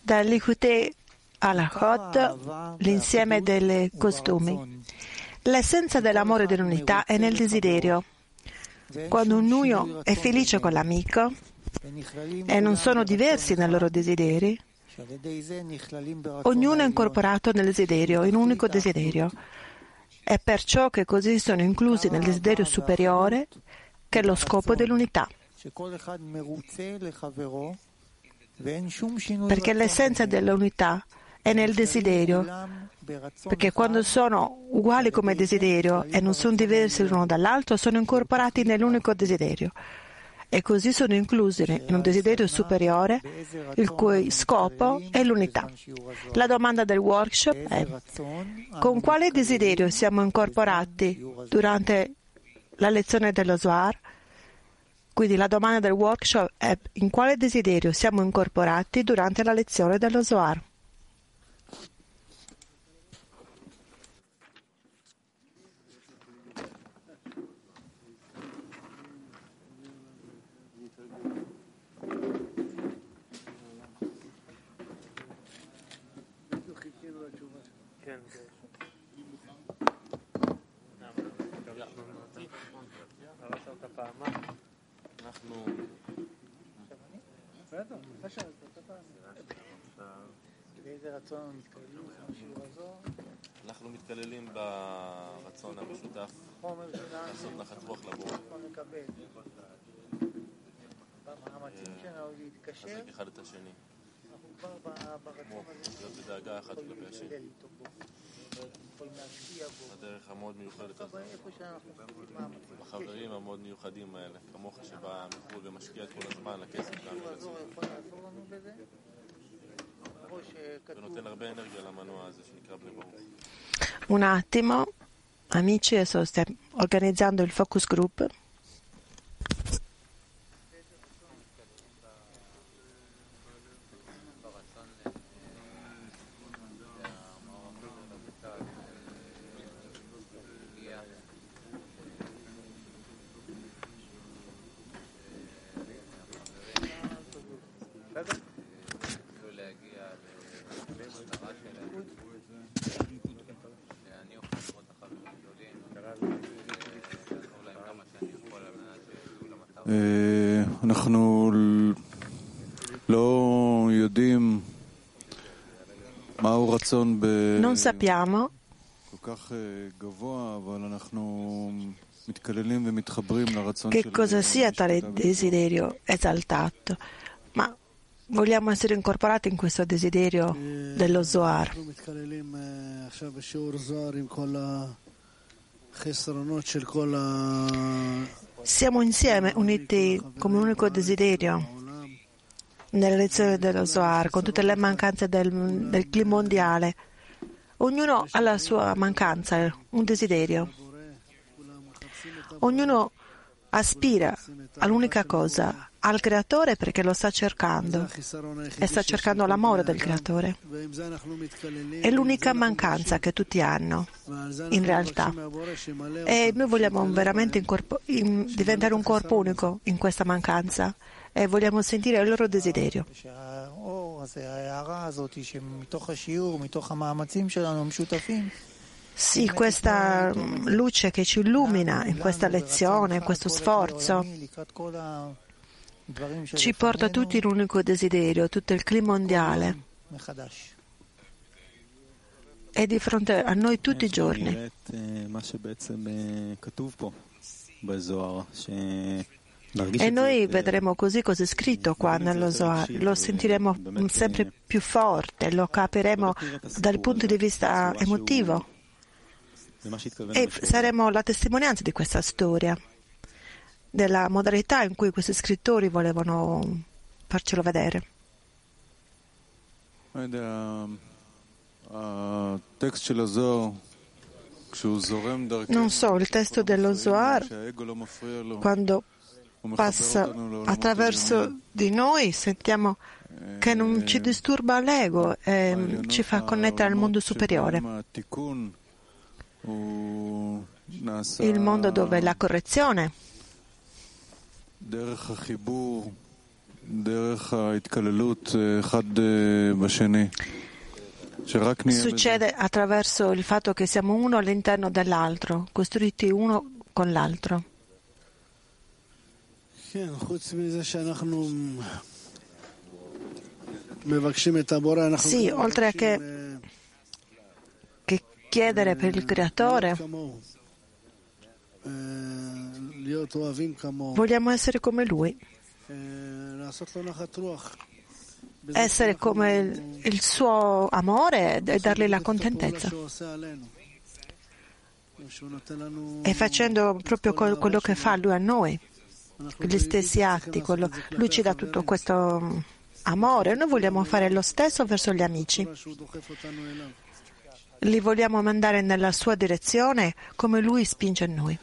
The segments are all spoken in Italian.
Dall'Ikutei Alachot, l'insieme delle costumi. L'essenza dell'amore dell'unità è nel desiderio. Quando un nuio è felice con l'amico, e non sono diversi nei loro desideri, ognuno è incorporato nel desiderio, in un unico desiderio. È perciò che così sono inclusi nel desiderio superiore che è lo scopo dell'unità. Perché l'essenza dell'unità è nel desiderio, perché quando sono uguali come desiderio e non sono diversi l'uno dall'altro, sono incorporati nell'unico desiderio e così sono inclusi in un desiderio superiore il cui scopo è l'unità. La domanda del workshop è con quale desiderio siamo incorporati durante la lezione dello Zohar? Quindi la domanda del workshop è in quale desiderio siamo incorporati durante la lezione dello Zohar? אנחנו מתכללים ברצון המשותף לעשות נחת רוח לבורא. לחזק אחד את השני. כמו להיות בדאגה אחד כלפי השני. הדרך המאוד מיוחדת הזאת. החברים המאוד מיוחדים האלה, כמוך שבא מחו"ל ומשקיע כל הזמן לכסף שלנו. ונותן הרבה אנרגיה למנוע הזה שנקרא בני ברוך. Un attimo, amici, adesso stiamo organizzando il focus group. אנחנו לא יודעים מהו רצון Non sappiamo כל כך גבוה, אבל אנחנו מתקללים ומתחברים לרצון che של... cosa sia tale של- desiderio esaltato, ma Vogliamo essere incorporati in questo desiderio dello Zohar. Siamo insieme, uniti come un unico desiderio nella lezione dello Zohar, con tutte le mancanze del, del clima mondiale. Ognuno ha la sua mancanza, un desiderio. Ognuno aspira all'unica cosa, al creatore perché lo sta cercando e sta cercando l'amore del creatore. È l'unica mancanza che tutti hanno, in realtà. E noi vogliamo veramente in corpo, in, diventare un corpo unico in questa mancanza e vogliamo sentire il loro desiderio. Sì, questa mm, luce che ci illumina in questa lezione, in questo sforzo, ci porta tutti in un unico desiderio, tutto il clima mondiale è di fronte a noi tutti i giorni. E noi vedremo così cosa è scritto qua nello Zohar, lo sentiremo sempre più forte, lo capiremo dal punto di vista emotivo e saremo la testimonianza di questa storia della modalità in cui questi scrittori volevano farcelo vedere. Non so, il testo dello Zohar, quando passa attraverso di noi, sentiamo che non ci disturba l'ego e ci fa connettere al mondo superiore. Il mondo dove la correzione Succede attraverso il fatto che siamo uno all'interno dell'altro, costruiti uno con l'altro. Sì, oltre a che, che chiedere per il creatore. Vogliamo essere come lui, essere come il, suo amore e dargli la contentezza. E facendo proprio quello che fa lui a noi, gli stessi atti, quello, lui ci dà tutto questo mm, amore, noi vogliamo fare lo stesso verso gli amici. Li vogliamo mandare nella sua direzione come lui spinge noi.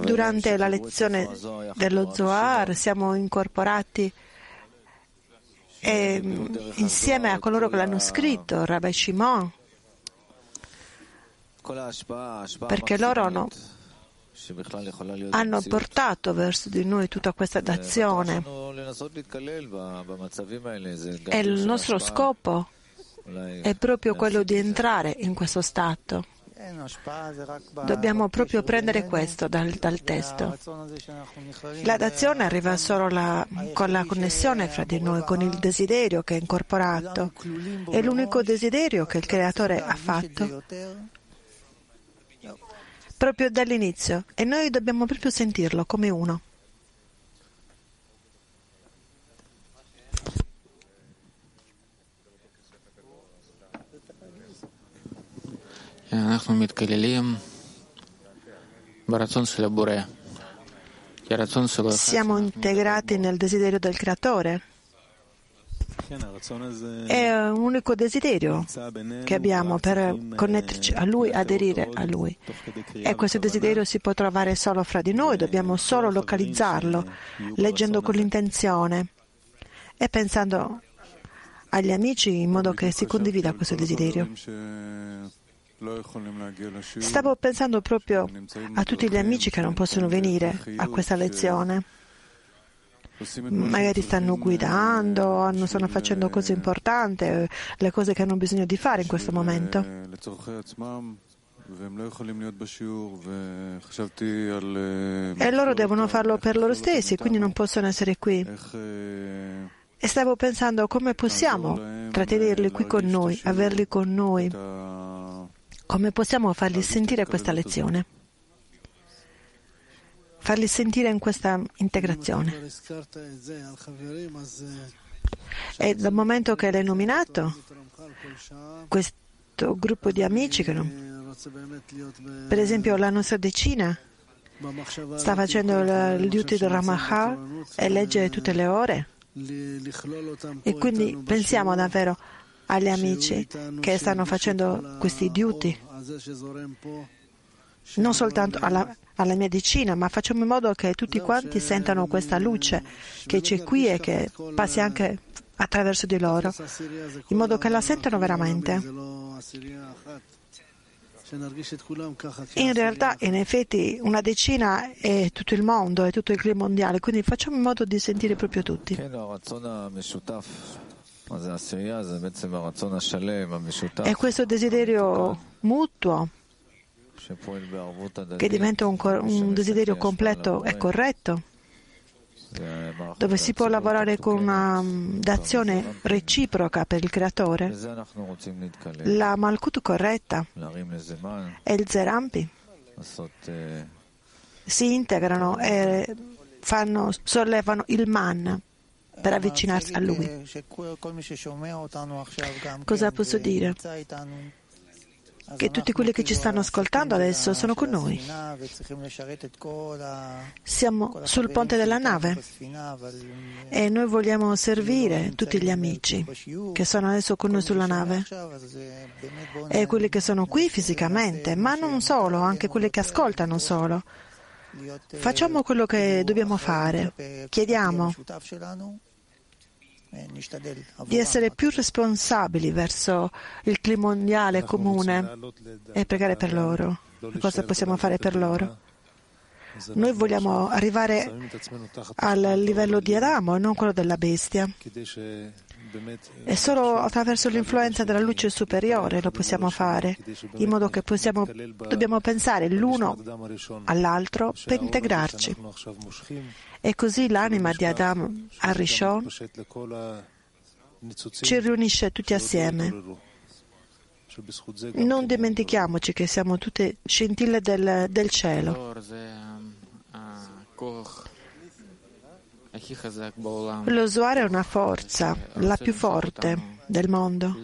Durante la lezione dello Zohar siamo incorporati e, ehm, insieme a coloro che l'hanno scritto, Rabbi Shimon, perché loro no, hanno portato verso di noi tutta questa dazione. E il nostro scopo è proprio quello di entrare in questo stato. Dobbiamo proprio prendere questo dal, dal testo. La dazione arriva solo la, con la connessione fra di noi, con il desiderio che è incorporato. È l'unico desiderio che il Creatore ha fatto proprio dall'inizio e noi dobbiamo proprio sentirlo come uno. אנחנו מתקללים ברצון של הבורא. כי הרצון שלו אחד Siamo שאנחנו integrati nel desiderio del Creatore. כן, הרצון הזה È un unico desiderio נמצא בינינו, che abbiamo ורק per צריכים, connetterci אה, a Lui, לאתר aderire אותו a עוד Lui. תוך כדי קריאה E questo בכוונה. desiderio si può trovare solo fra di noi, dobbiamo solo localizzarlo, leggendo con l'intenzione e pensando agli amici in modo che si condivida questo desiderio. Stavo pensando proprio a tutti gli amici che non possono venire a questa lezione. Magari stanno guidando, stanno facendo cose importanti, le cose che hanno bisogno di fare in questo momento. E loro devono farlo per loro stessi, quindi non possono essere qui. E stavo pensando come possiamo trattenerli qui con noi, averli con noi come possiamo fargli sentire questa lezione? Farli sentire in questa integrazione. E dal momento che l'hai nominato, questo gruppo di amici, che non, per esempio la nostra decina, sta facendo il duty del Ramachal e legge tutte le ore. E quindi pensiamo davvero agli amici che stanno facendo questi duty, non soltanto alla, alla medicina, ma facciamo in modo che tutti quanti sentano questa luce che c'è qui e che passi anche attraverso di loro, in modo che la sentano veramente. In realtà, in effetti, una decina è tutto il mondo, è tutto il clima mondiale, quindi facciamo in modo di sentire proprio tutti. È questo desiderio mutuo? Che diventa un, un desiderio completo e corretto, dove si può lavorare con un'azione mm, reciproca per il creatore, la Malkut corretta? E il Zerampi? Si integrano e fanno, sollevano il man per avvicinarsi a Lui. Cosa posso dire? Che tutti quelli che ci stanno ascoltando adesso sono con noi. Siamo sul ponte della nave e noi vogliamo servire tutti gli amici che sono adesso con noi sulla nave e quelli che sono qui fisicamente, ma non solo, anche quelli che ascoltano solo. Facciamo quello che dobbiamo fare. Chiediamo di essere più responsabili verso il clima mondiale comune e pregare per loro. Cosa possiamo fare per loro? Noi vogliamo arrivare al livello di Adamo e non quello della bestia. E solo attraverso l'influenza della luce superiore lo possiamo fare, in modo che possiamo, dobbiamo pensare l'uno all'altro per integrarci. E così l'anima di Adam a Rishon ci riunisce tutti assieme. Non dimentichiamoci che siamo tutte scintille del, del cielo. Lo zoar è una forza, la più forte del mondo.